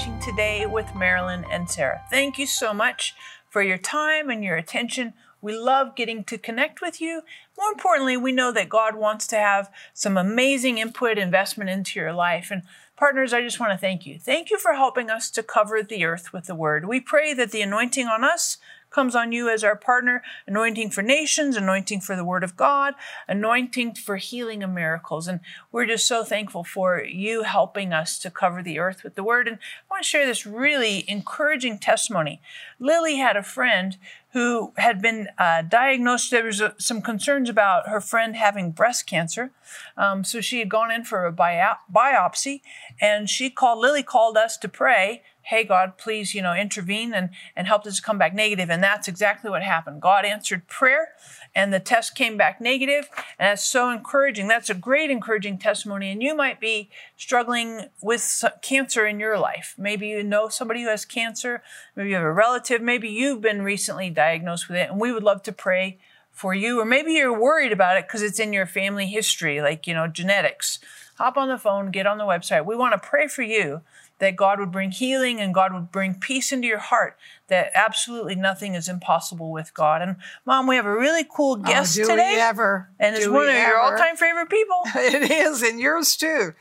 watching today with Marilyn and Sarah. Thank you so much for your time and your attention. We love getting to connect with you. More importantly, we know that God wants to have some amazing input, investment into your life. And partners, I just want to thank you. Thank you for helping us to cover the earth with the word. We pray that the anointing on us comes on you as our partner, anointing for nations, anointing for the word of God, anointing for healing and miracles. And we're just so thankful for you helping us to cover the earth with the word. And I want to share this really encouraging testimony. Lily had a friend who had been uh, diagnosed. There was a, some concerns about her friend having breast cancer. Um, so she had gone in for a biopsy and she called, Lily called us to pray hey god please you know intervene and and help this come back negative. And that's exactly what happened. God answered prayer and the test came back negative. and that's so encouraging. That's a great encouraging testimony. And you might be struggling with cancer in your life. Maybe you know somebody who has cancer. Maybe you have a relative. Maybe you've been recently diagnosed with it and we would love to pray for you. Or maybe you're worried about it because it's in your family history like you know genetics. Hop on the phone get on the website. We want to pray for you that God would bring healing and God would bring peace into your heart, that absolutely nothing is impossible with God. And mom, we have a really cool oh, guest oh, today. Ever? And it's one of ever. your all-time favorite people. it is, and yours too.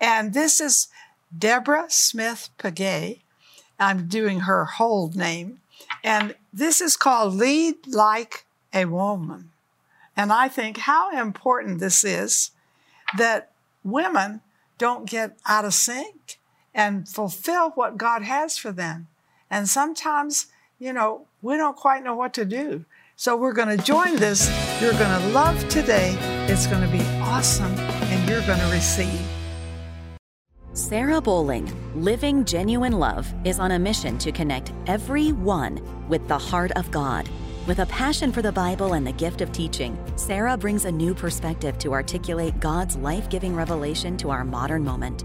And this is Deborah Smith Pegues. I'm doing her whole name. And this is called Lead Like a Woman. And I think how important this is that women don't get out of sync and fulfill what God has for them. And sometimes, you know, we don't quite know what to do. So we're going to join this. You're going to love today. It's going to be awesome, and you're going to receive. Sarah Bowling, Living Genuine Love, is on a mission to connect everyone with the heart of God. With a passion for the Bible and the gift of teaching, Sarah brings a new perspective to articulate God's life giving revelation to our modern moment.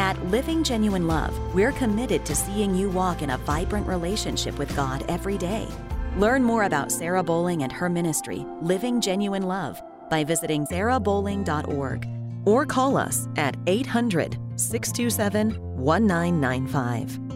At Living Genuine Love, we're committed to seeing you walk in a vibrant relationship with God every day. Learn more about Sarah Bowling and her ministry, Living Genuine Love, by visiting sarahbowling.org or call us at 800 627 1995.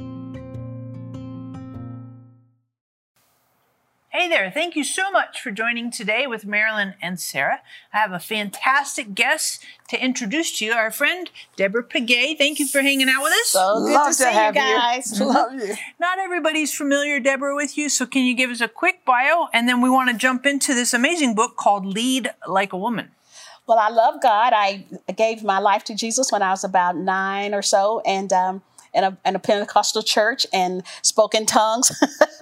Hey there, thank you so much for joining today with Marilyn and Sarah. I have a fantastic guest to introduce to you, our friend Deborah Pegues. Thank you for hanging out with us. So good Love to see to you guys. You. Love you. Not everybody's familiar, Deborah, with you, so can you give us a quick bio? And then we want to jump into this amazing book called Lead Like a Woman. Well, I love God. I gave my life to Jesus when I was about nine or so, and um, in a, in a Pentecostal church and spoke in tongues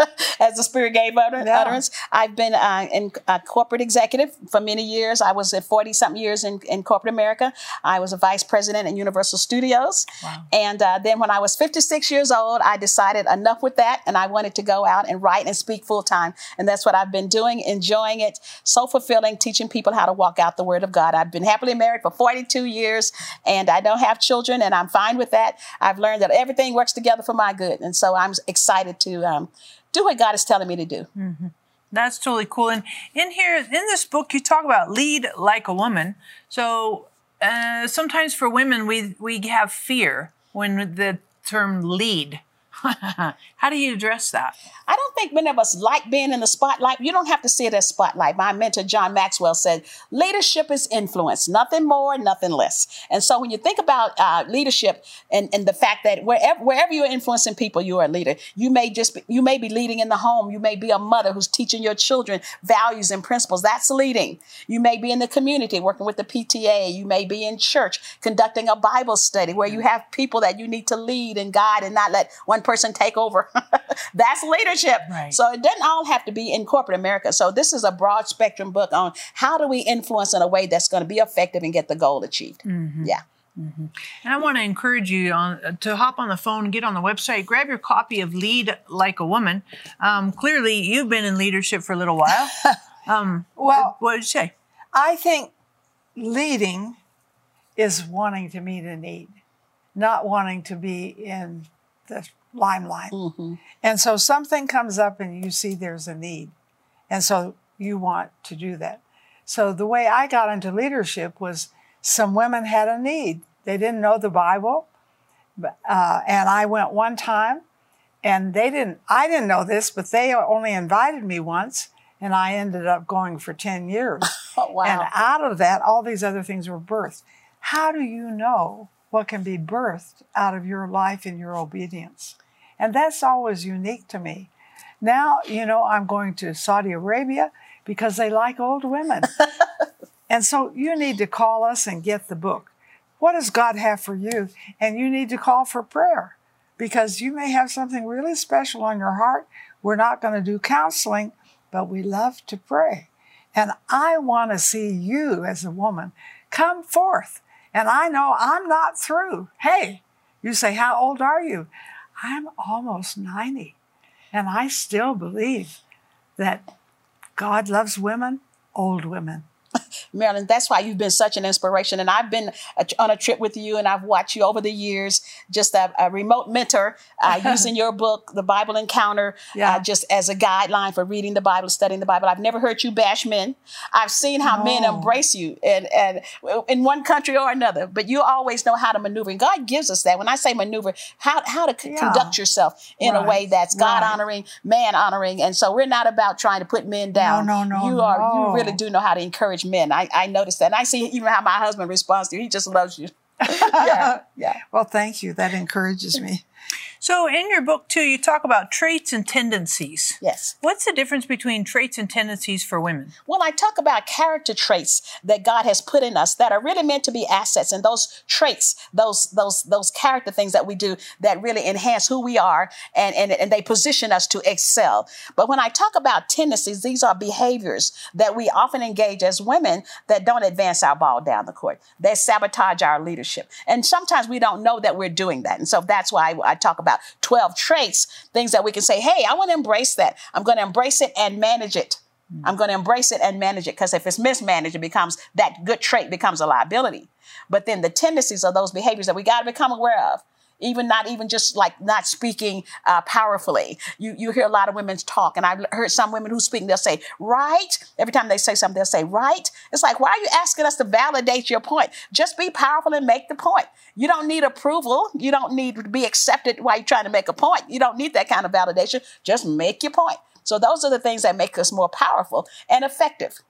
as the Spirit gave utter, yeah. utterance. I've been uh, in a corporate executive for many years. I was at 40 something years in, in corporate America. I was a vice president at Universal Studios. Wow. And uh, then when I was 56 years old, I decided enough with that and I wanted to go out and write and speak full time. And that's what I've been doing, enjoying it. So fulfilling, teaching people how to walk out the Word of God. I've been happily married for 42 years and I don't have children and I'm fine with that. I've learned that everything works together for my good. And so I'm excited to um, do what God is telling me to do. Mm-hmm. That's totally cool. And in here, in this book, you talk about lead like a woman. So uh, sometimes for women, we we have fear when the term lead How do you address that? I don't think many of us like being in the spotlight. You don't have to see it as spotlight. My mentor, John Maxwell, said leadership is influence, nothing more, nothing less. And so when you think about uh, leadership and, and the fact that wherever, wherever you're influencing people, you are a leader. You may just be, you may be leading in the home. You may be a mother who's teaching your children values and principles. That's leading. You may be in the community working with the PTA. You may be in church conducting a Bible study where you have people that you need to lead and guide and not let one person person take over. That's leadership. Right. So it doesn't all have to be in corporate America. So this is a broad spectrum book on how do we influence in a way that's going to be effective and get the goal achieved. Mm-hmm. Yeah. And I want to encourage you on to hop on the phone, get on the website, grab your copy of Lead Like a Woman. Um, clearly, you've been in leadership for a little while. Um, Well, what did you say? I think leading is wanting to meet a need, not wanting to be in the limelight. And so something comes up and you see there's a need. And so you want to do that. So the way I got into leadership was some women had a need. They didn't know the Bible. Uh, and I went one time and they didn't, I didn't know this, but they only invited me once. And I ended up going for 10 years. Oh, wow. And out of that, all these other things were birthed. How do you know what can be birthed out of your life and your obedience? And that's always unique to me. Now, you know, I'm going to Saudi Arabia because they like old women. and so you need to call us and get the book. What does God have for you? And you need to call for prayer because you may have something really special on your heart. We're not going to do counseling, but we love to pray. And I want to see you as a woman come forth. And I know I'm not through. Hey, you say, How old are you? I'm almost 90. And I still believe that God loves women, old women. Marilyn, that's why you've been such an inspiration. And I've been a- on a trip with you and I've watched you over the years, just a, a remote mentor, uh, using your book, The Bible Encounter, Yeah. uh, just as a guideline for reading the Bible, studying the Bible. I've never heard you bash men. I've seen how men embrace you and, and in one country or another, but you always know how to maneuver. And God gives us that. When I say maneuver, how, how to Yeah. conduct yourself in a way that's God Right. honoring, man honoring. And so we're not about trying to put men down. no, no, You are, no. you really do know how to encourage men. I, I noticed that. And I see even how my husband responds to you. He just loves you. yeah, yeah. Well, thank you. That encourages me. So, in your book, too, you talk about traits and tendencies. Yes. What's the difference between traits and tendencies for women? Well, I talk about character traits that God has put in us that are really meant to be assets, and those traits, those those those character things that we do that really enhance who we are, and and, and they position us to excel. But when I talk about tendencies, these are behaviors that we often engage as women that don't advance our ball down the court. They sabotage our leadership, and sometimes we don't know that we're doing that. And so that's why I talk about 12 traits, things that we can say, hey, I want to embrace that. I'm going to embrace it and manage it. Mm. I'm going to embrace it and manage it because if it's mismanaged, it becomes that good trait becomes a liability. But then the tendencies of those behaviors that we got to become aware of. Even not even just like not speaking uh, powerfully. You you hear a lot of women talk, and I've heard some women who speak. They'll say right every time they say something. They'll say right. It's like why are you asking us to validate your point? Just be powerful and make the point. You don't need approval. You don't need to be accepted while you're trying to make a point. You don't need that kind of validation. Just make your point. So those are the things that make us more powerful and effective.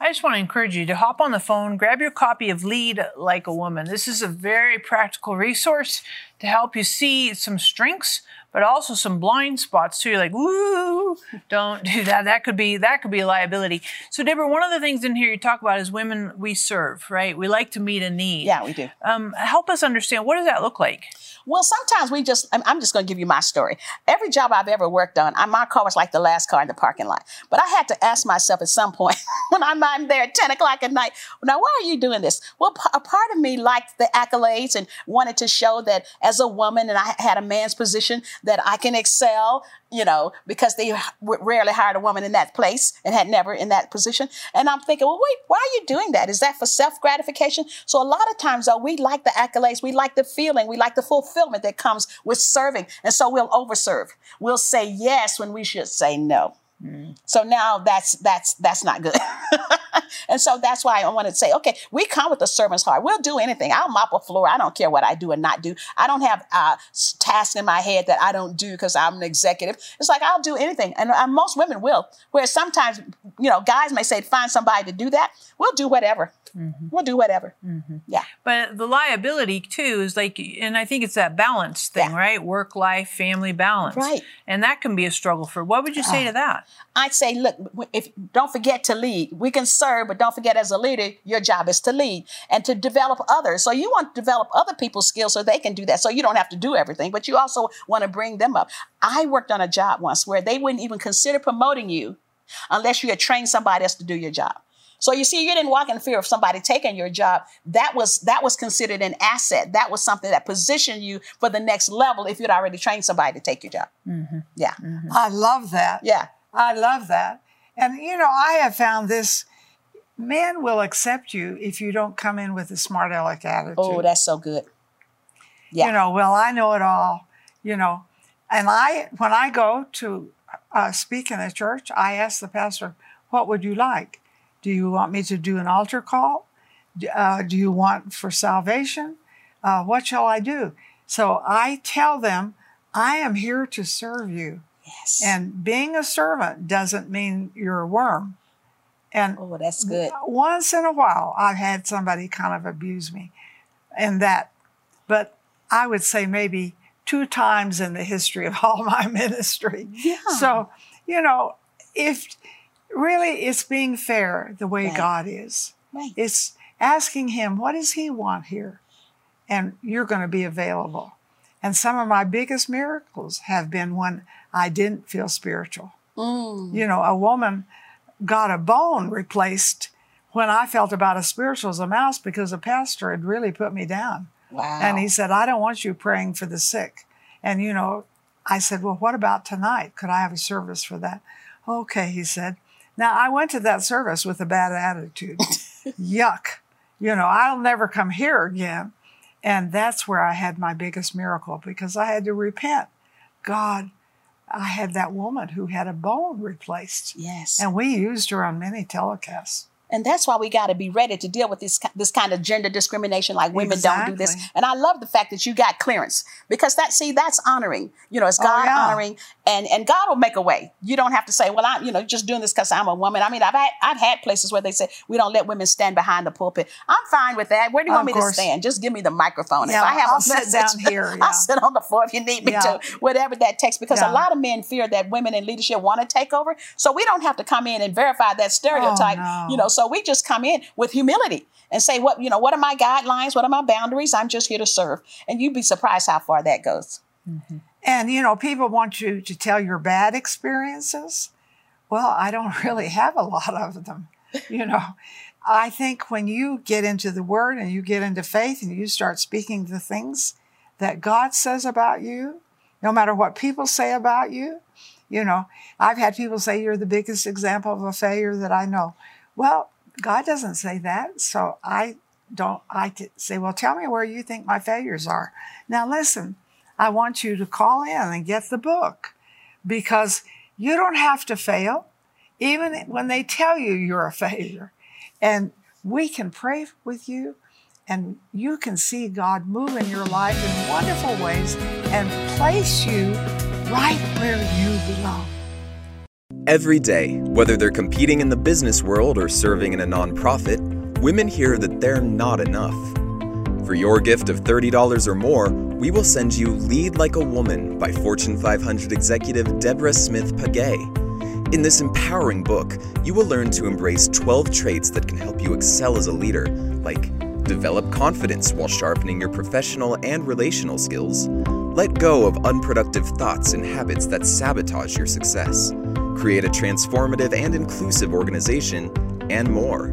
I just want to encourage you to hop on the phone, grab your copy of Lead Like a Woman. This is a very practical resource to help you see some strengths, but also some blind spots too. You're like, woo, don't do that. That could be that could be a liability. So, Deborah, one of the things in here you talk about is women we serve, right? We like to meet a need. Yeah, we do. Um, help us understand what does that look like? Well, sometimes we just, I'm, just going to give you my story. Every job I've ever worked on, my car was like the last car in the parking lot. But I had to ask myself at some point when I'm, there at 10 o'clock at night, now, why are you doing this? Well, a part of me liked the accolades and wanted to show that as a woman and I had a man's position that I can excel, you know, because they rarely hired a woman in that place and had never in that position. And I'm thinking, well, wait, why are you doing that? Is that for self gratification? So a lot of times, though, we like the accolades, we like the feeling, we like the fulfillment that comes with serving. And so we'll overserve. We'll say yes when we should say no. Mm. So now that's that's that's not good. and so that's why I want to say, okay, we come with a servant's heart. We'll do anything. I'll mop a floor. I don't care what I do and not do. I don't have uh, tasks in my head that I don't do because I'm an executive. It's like I'll do anything, and uh, most women will. Whereas sometimes, you know, guys may say, find somebody to do that. We'll do whatever. We'll do whatever. Yeah. But the liability too is like, and I think it's that balance thing, Yeah. right? Work life, family balance. Right. And that can be a struggle for. What would you say to that? I'd say, look, if don't forget to lead. We can serve, but don't forget as a leader, your job is to lead and to develop others. So you want to develop other people's skills so they can do that. So you don't have to do everything, but you also want to bring them up. I worked on a job once where they wouldn't even consider promoting you unless you had trained somebody else to do your job. So you see, you didn't walk in fear of somebody taking your job. That was that was considered an asset. That was something that positioned you for the next level if you'd already trained somebody to take your job. Mm-hmm. Yeah, I love that. yeah, I love that. And you know, I have found this men will accept you if you don't come in with a smart aleck attitude. Oh, that's so good. Yeah. You know, well, I know it all, you know. And I when I go to uh, speak in a church, I ask the pastor, "What would you like? Do you want me to do an altar call? Uh, do you want for salvation? Uh, what shall I do?" So I tell them, "I am here to serve you." Yes. And being a servant doesn't mean you're a worm. And oh, that's good. once in a while, I've had somebody kind of abuse me and that, but I would say maybe two times in the history of all my ministry. Yeah. So, you know, if really it's being fair the way Right. God is, Right. it's asking Him, what does He want here? And you're going to be available. And some of my biggest miracles have been when I didn't feel spiritual. Mm. You know, a woman got a bone replaced when I felt about as spiritual as a mouse because a pastor had really put me down. Wow. And he said, I don't want you praying for the sick. And, you know, I said, Well, what about tonight? Could I have a service for that? Okay, he said. Now, I went to that service with a bad attitude. Yuck. You know, I'll never come here again. And that's where I had my biggest miracle because I had to repent. God, I had that woman who had a bone replaced. yes. And we used her on many telecasts. And that's why we got to be ready to deal with this this kind of gender discrimination. Like women don't do this. And I love the fact that you got clearance because that see that's honoring. You know, it's Oh, God yeah. honoring, and and God will make a way. You don't have to say, well, I'm you know just doing this because I'm a woman. I mean, I've had I've had places where they say we don't let women stand behind the pulpit. I'm fine with that. Where do you want Of me course. to stand? Just give me the microphone. Yeah, if I have I'll a sit message, down here, yeah. I'll sit on the floor if you need me to. Whatever that takes, because a lot of men fear that women in leadership want to take over. So we don't have to come in and verify that oh, stereotype. Oh, no. You know, so we just come in with humility and say, what, you know, what are my guidelines? What are my boundaries? I'm just here to serve. And you'd be surprised how far that goes. Mm-hmm. And, you know, people want you to tell your bad experiences. Well, I don't really have a lot of them. You know, I think when you get into the word and you get into faith and you start speaking the things that God says about you, no matter what people say about you, you know, I've had people say you're the biggest example of a failure that I know. Well, God doesn't say that. So I don't, I say, well, tell me where you think my failures are. Now, listen, I want you to call in and get the book because you don't have to fail, even when they tell you you're a failure. And we can pray with you, and you can see God move in your life in wonderful ways and place you right where you belong. Every day, whether they're competing in the business world or serving in a nonprofit, women hear that they're not enough. For your gift of $30 or more, we will send you Lead Like a Woman by Fortune 500 executive Deborah Smith Pegues. In this empowering book, you will learn to embrace 12 traits that can help you excel as a leader, like develop confidence while sharpening your professional and relational skills, let go of unproductive thoughts and habits that sabotage your success, create a transformative and inclusive organization, and more.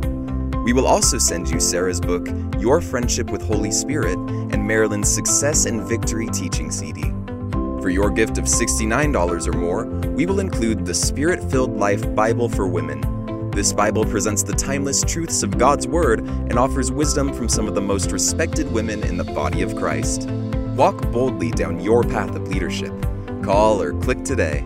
We will also send you Sarah's book, Your Friendship with Holy Spirit, and Marilyn's Success and Victory Teaching CD. For your gift of $69 or more, we will include the Spirit Filled Life Bible for Women. This Bible presents the timeless truths of God's Word and offers wisdom from some of the most respected women in the body of Christ. Walk boldly down your path of leadership. Call or click today.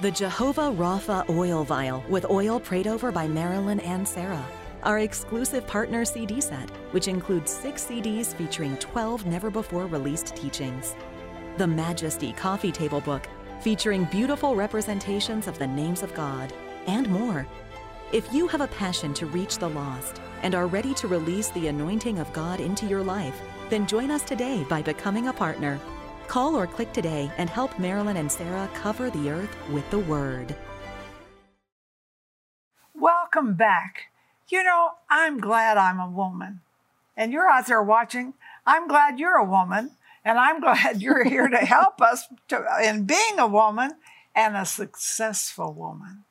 the Jehovah Rapha oil vial with oil prayed over by Marilyn and Sarah, our exclusive partner CD set, which includes six CDs featuring 12 never before released teachings, the Majesty coffee table book featuring beautiful representations of the names of God, and more. If you have a passion to reach the lost and are ready to release the anointing of God into your life, then join us today by becoming a partner. Call or click today and help Marilyn and Sarah cover the earth with the Word. Welcome back. You know, I'm glad I'm a woman. And you're out there watching. I'm glad you're a woman. And I'm glad you're here to help us to, in being a woman and a successful woman.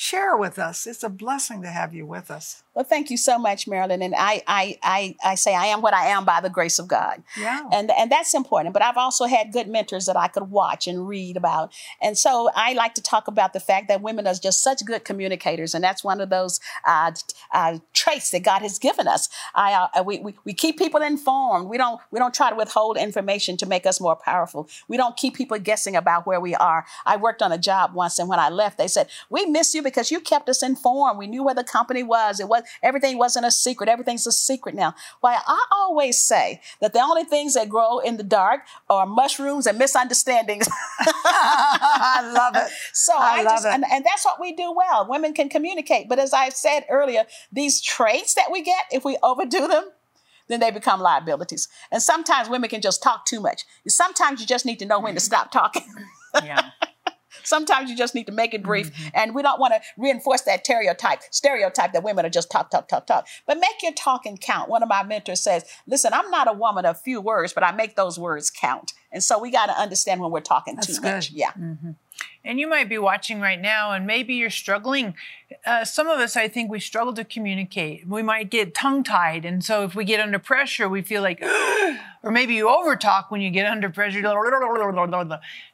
Share with us. It's a blessing to have you with us. Well, thank you so much, Marilyn. And I, I, I, I say I am what I am by the grace of God. Yeah. And and that's important. But I've also had good mentors that I could watch and read about. And so I like to talk about the fact that women are just such good communicators, and that's one of those uh, uh, traits that God has given us. I, uh, we, we we keep people informed. We don't we don't try to withhold information to make us more powerful. We don't keep people guessing about where we are. I worked on a job once, and when I left, they said, "We miss you because you kept us informed. We knew where the company was. It was everything wasn't a secret. Everything's a secret now. Why I always say that the only things that grow in the dark are mushrooms and misunderstandings. I love it. So I I, love just, it. And, and that's what we do well. Women can communicate. But as I said earlier, these traits that we get, if we overdo them, then they become liabilities. And sometimes women can just talk too much. Sometimes you just need to know when to mm-hmm. stop talking. Yeah. Sometimes you just need to make it brief. Mm-hmm. And we don't want to reinforce that stereotype, stereotype that women are just talk, talk, talk, talk. But make your talking count. One of my mentors says, listen, I'm not a woman of few words, but I make those words count. And so we got to understand when we're talking That's too good. much. Yeah. Mm-hmm. And you might be watching right now, and maybe you're struggling. Uh, some of us, I think, we struggle to communicate. We might get tongue tied. And so if we get under pressure, we feel like, or maybe you overtalk when you get under pressure.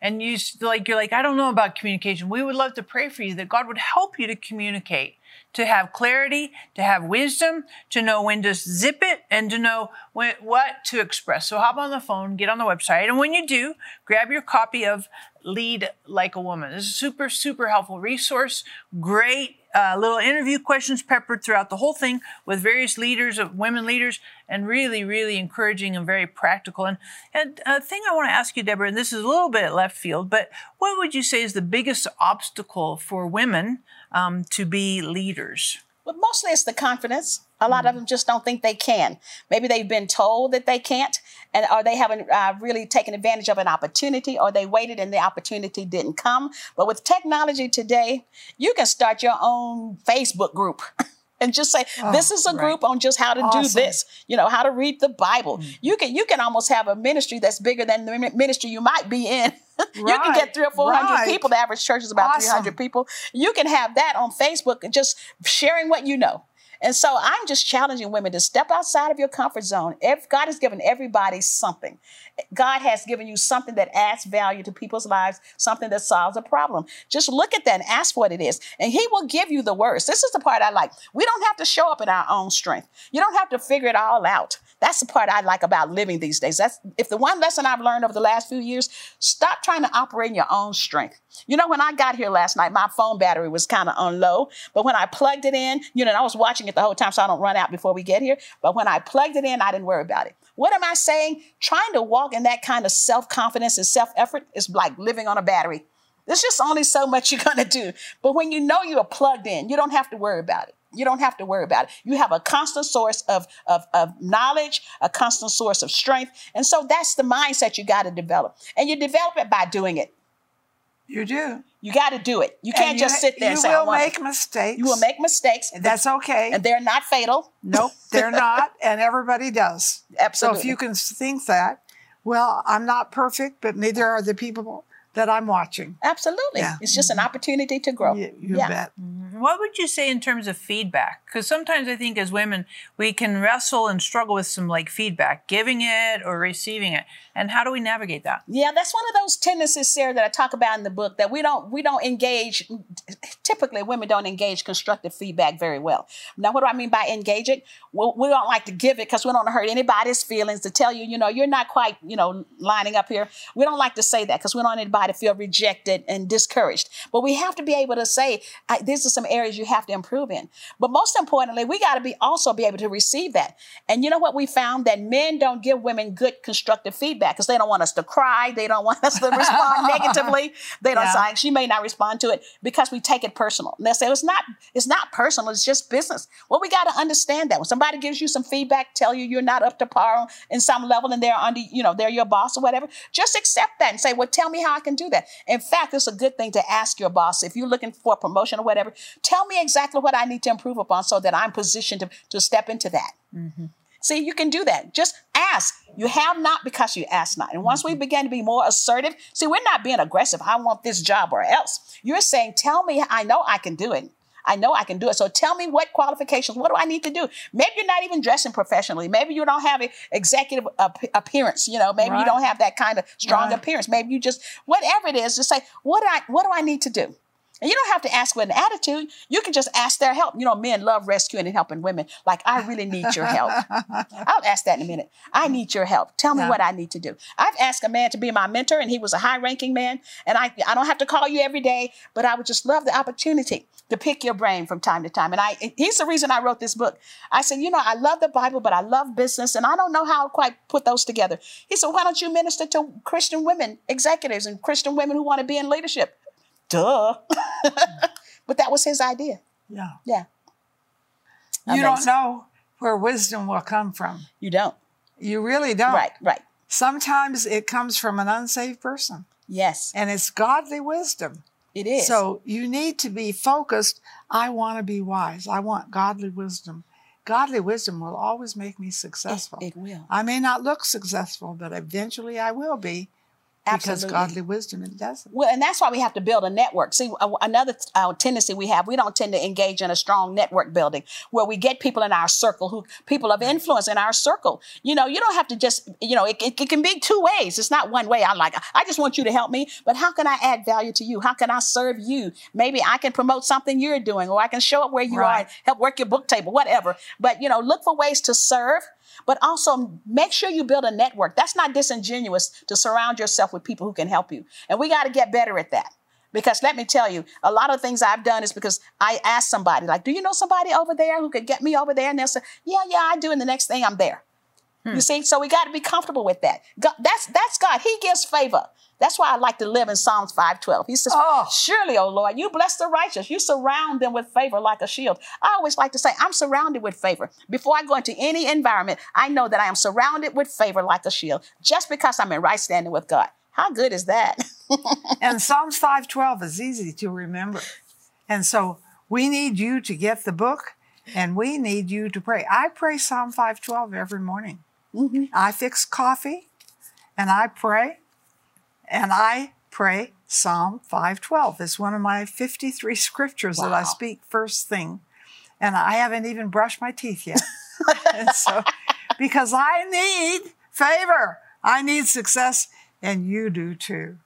And you like, you're like, I don't know about communication. We would love to pray for you that God would help you to communicate, to have clarity, to have wisdom, to know when to zip it, and to know when, what to express. So hop on the phone, get on the website. And when you do, grab your copy of Lead Like a Woman. This is a super, super helpful resource. Great uh, little interview questions peppered throughout the whole thing with various leaders of women leaders and really, really encouraging and very practical. And, and a thing I want to ask you, Deborah, and this is a little bit left field, but what would you say is the biggest obstacle for women um, to be leaders? But mostly it's the confidence. A lot of them just don't think they can. Maybe they've been told that they can't, and or they haven't uh, really taken advantage of an opportunity, or they waited and the opportunity didn't come. But with technology today, you can start your own Facebook group. And just say oh, this is a group on just how to do this, you know, how to read the Bible. Mm. You can you can almost have a ministry that's bigger than the ministry you might be in. you can get three or four hundred right. people. The average church is about three Awesome. hundred people. You can have that on Facebook and just sharing what you know. And so I'm just challenging women to step outside of your comfort zone. If God has given everybody something, God has given you something that adds value to people's lives, something that solves a problem. Just look at that and ask what it is, and He will give you the words. This is the part I like. We don't have to show up in our own strength. You don't have to figure it all out. That's the part I like about living these days. That's if the one lesson I've learned over the last few years, stop trying to operate in your own strength. You know, when I got here last night, my phone battery was kind of on low, but when I plugged it in, you know, and I was watching it the whole time so I don't run out before we get here. But when I plugged it in, I didn't worry about it. What am I saying? Trying to walk in that kind of self confidence and self effort is like living on a battery. There's just only so much you're going to do. But when you know you are plugged in, you don't have to worry about it. You don't have to worry about it. You have a constant source of, of, of knowledge, a constant source of strength. And so that's the mindset you got to develop. And you develop it by doing it. You do. You got to do it. You can't And just sit there and you say, I will want make it. mistakes. You will make mistakes. And that's okay. And they're not fatal. Nope, they're not, and everybody does. Absolutely. So if you can think that, well, I'm not perfect, but neither are the people that I'm watching. Absolutely. Yeah. It's just an mm-hmm. opportunity to grow. You, you yeah. bet. Mm-hmm. What would you say in terms of feedback? Because sometimes I think as women, we can wrestle and struggle with some like feedback, giving it or receiving it. And how do we navigate that? Yeah, that's one of those tendencies, Sarah, that I talk about in the book that we don't we don't engage. Typically, women don't engage constructive feedback very well. Now, what do I mean by engage it? Well, we don't like to give it because we don't want to hurt anybody's feelings. To tell you, you know, you're not quite, you know, lining up here. We don't like to say that because we don't want anybody to feel rejected and discouraged. But we have to be able to say, these are some areas you have to improve in. But most importantly, we got to be also be able to receive that. And you know what we found that men don't give women good constructive feedback because they don't want us to cry, they don't want us to respond negatively. They don't Yeah. say she may not respond to it because we take it personal. And they say it's not it's not personal, it's just business. Well, we got to understand that when somebody gives you some feedback, tell you you're not up to par in some level, and they're under you know they're your boss or whatever, just accept that and say, well, tell me how I can do that. In fact, it's a good thing to ask your boss if you're looking for a promotion or whatever. Tell me exactly what I need to improve upon so that I'm positioned to, to step into that. Mm-hmm. See, you can do that. Just ask. You have not because you ask not. And once we mm-hmm. begin to be more assertive, see, we're not being aggressive. I want this job or else. You're saying, tell me, I know I can do it. I know I can do it. So tell me what qualifications, what do I need to do? Maybe you're not even dressing professionally. Maybe you don't have an executive ap- appearance. You know, maybe you don't have that kind of strong Right. appearance. Maybe you just, whatever it is, just say, what do I, what do I need to do? And you don't have to ask with an attitude. You can just ask their help. You know, men love rescuing and helping women. Like, I really need your help. I'll ask that in a minute. I need your help. Tell me what I need to do. I've asked a man to be my mentor, and he was a high ranking man. And I, I don't have to call you every day, but I would just love the opportunity to pick your brain from time to time. And I, he's the reason I wrote this book. I said, you know, I love the Bible, but I love business, and I don't know how to quite put those together. He said, why don't you minister to Christian women, executives, and Christian women who want to be in leadership? Duh. but that was his idea. Yeah. Yeah. You don't know where wisdom will come from. You don't. You really don't. Right, right. Sometimes it comes from an unsaved person, Yes, and it's godly wisdom. it is. So you need to be focused. I want to be wise. I want godly wisdom. Godly wisdom will always make me successful. it will. I may not look successful, but eventually I will be because godly wisdom it does it. Well, and that's why we have to build a network. See, another uh, tendency we have, we don't tend to engage in a strong network building where we get people in our circle who, people of influence in our circle. You know, you don't have to just, you know, it, it, it can be two ways. It's not one way. I'm like, I just want you to help me, but how can I add value to you? How can I serve you? Maybe I can promote something you're doing, or I can show up where you are and help work your book table, whatever. But, you know, look for ways to serve but also make sure you build a network. That's not disingenuous to surround yourself with people who can help you. And we got to get better at that. Because let me tell you, a lot of things I've done is because I asked somebody, like, do you know somebody over there who could get me over there? And they'll say, yeah, yeah, I do. And the next thing I'm there. You hmm. see, so we got to be comfortable with that. God, that's that's God. He gives favor. That's why I like to live in Psalms 512. He says, Oh. Surely, O Lord, you bless the righteous. You surround them with favor like a shield. I always like to say, I'm surrounded with favor. Before I go into any environment, I know that I am surrounded with favor like a shield just because I'm in right standing with God. How good is that? And Psalms 512 is easy to remember. And so we need you to get the book and we need you to pray. I pray Psalm 512 every morning. Mm-hmm. I fix coffee and I pray and I pray Psalm 512. It's one of my 53 scriptures that I speak first thing. And I haven't even brushed my teeth yet. so, because I need favor, I need success, and you do too.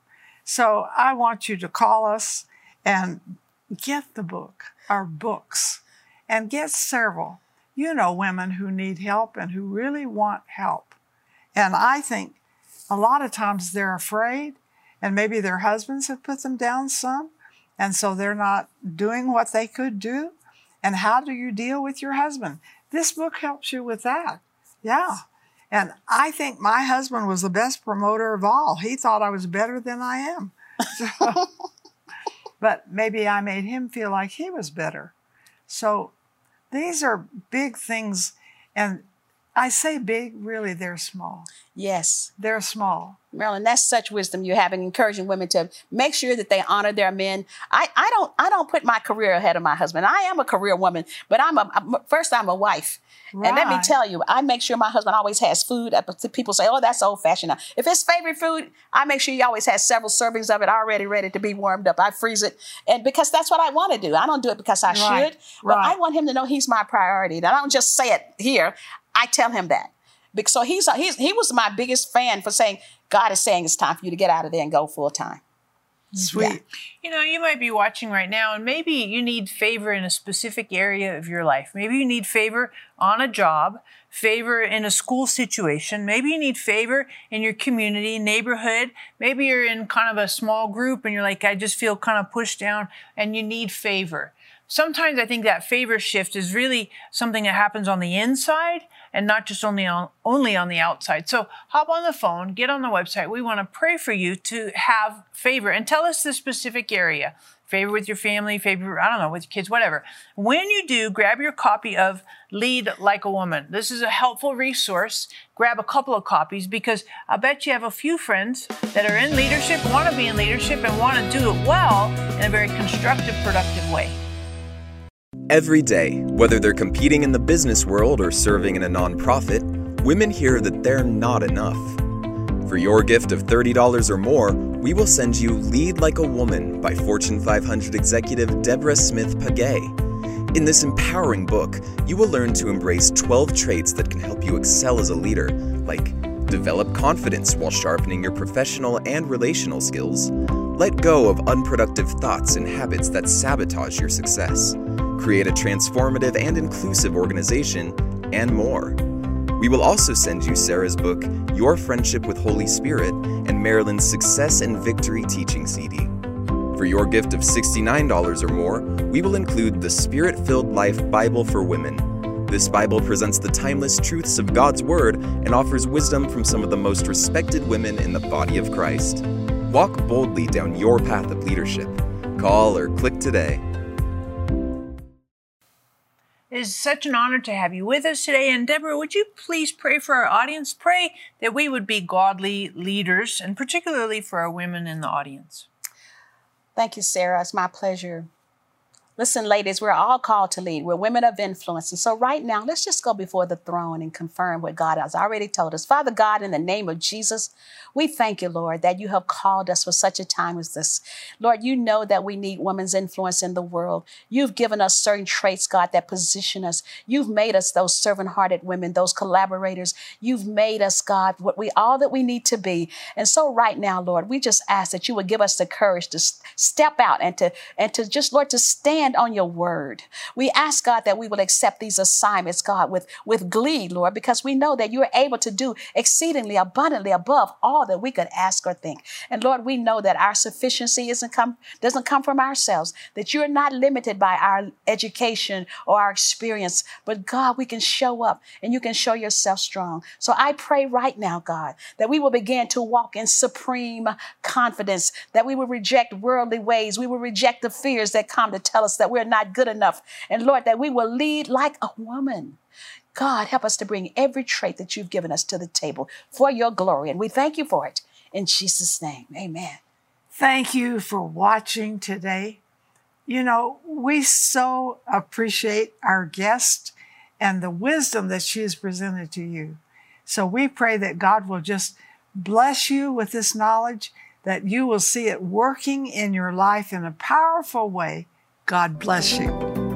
So I want you to call us and get the book, our books, and get several. You know, women who need help and who really want help. And I think a lot of times they're afraid, and maybe their husbands have put them down some, and so they're not doing what they could do. And how do you deal with your husband? This book helps you with that. Yeah. And I think my husband was the best promoter of all. He thought I was better than I am. So, but maybe I made him feel like he was better. So these are big things. And I say big, really, they're small. yes. They're small. Marilyn, that's such wisdom you have in encouraging women to make sure that they honor their men. I, I don't I don't put my career ahead of my husband. I am a career woman, but I'm a I'm- first I'm a wife. And let me tell you, I make sure my husband always has food. People say, "Oh, that's old fashioned." Now, if it's favorite food, I make sure he always has several servings of it already ready to be warmed up. I freeze it, and because that's what I want to do. I don't do it because I Right, should, but I want him to know he's my priority. And I don't just say it here. I tell him that. Because so he's, he's he was my biggest fan for saying God is saying it's time for you to get out of there and go full time. Sweet. Yeah. You know, you might be watching right now and maybe you need favor in a specific area of your life. Maybe you need favor on a job, favor in a school situation. Maybe you need favor in your community, neighborhood. Maybe you're in kind of a small group and you're like, I just feel kind of pushed down and you need favor. Sometimes I think that favor shift is really something that happens on the inside and not just only on, only on the outside. So hop on the phone, get on the website. We want to pray for you to have favor and tell us the specific area. Favor with your family, favor, I don't know, with your kids, whatever. When you do, grab your copy of Lead Like a Woman. This is a helpful resource. Grab a couple of copies because I bet you have a few friends that are in leadership, want to be in leadership, and want to do it well in a very constructive, productive way. Every day, whether they're competing in the business world or serving in a nonprofit, women hear that they're not enough. For your gift of $30 or more, we will send you Lead Like a Woman by Fortune 500 executive Deborah Smith Pegues. In this empowering book, you will learn to embrace 12 traits that can help you excel as a leader, like develop confidence while sharpening your professional and relational skills, let go of unproductive thoughts and habits that sabotage your success create a transformative and inclusive organization, and more. We will also send you Sarah's book, Your Friendship with Holy Spirit, and Marilyn's Success and Victory Teaching CD. For your gift of $69 or more, we will include the Spirit Filled Life Bible for Women. This Bible presents the timeless truths of God's Word and offers wisdom from some of the most respected women in the body of Christ. Walk boldly down your path of leadership. Call or click today. It is such an honor to have you with us today. And Deborah, would you please pray for our audience? Pray that we would be godly leaders, and particularly for our women in the audience. Thank you, Sarah. It's my pleasure. Listen, ladies, we're all called to lead. We're women of influence. And so, right now, let's just go before the throne and confirm what God has already told us. Father God, in the name of Jesus, we thank you, Lord, that you have called us for such a time as this. Lord, you know that we need women's influence in the world. You've given us certain traits, God, that position us. You've made us those servant hearted women, those collaborators. You've made us, God, what we all that we need to be. And so, right now, Lord, we just ask that you would give us the courage to step out and to, and to just, Lord, to stand stand on your word. We ask God that we will accept these assignments, God, with, with glee, Lord, because we know that you are able to do exceedingly abundantly above all that we could ask or think. And Lord, we know that our sufficiency isn't come, doesn't come from ourselves, that you're not limited by our education or our experience, but God, we can show up and you can show yourself strong. So I pray right now, God, that we will begin to walk in supreme confidence, that we will reject worldly ways, we will reject the fears that come to tell us that we're not good enough. And Lord, that we will lead like a woman. God, help us to bring every trait that you've given us to the table for your glory. And we thank you for it. In Jesus' name, amen. Thank you for watching today. You know, we so appreciate our guest and the wisdom that she has presented to you. So we pray that God will just bless you with this knowledge, that you will see it working in your life in a powerful way God bless you.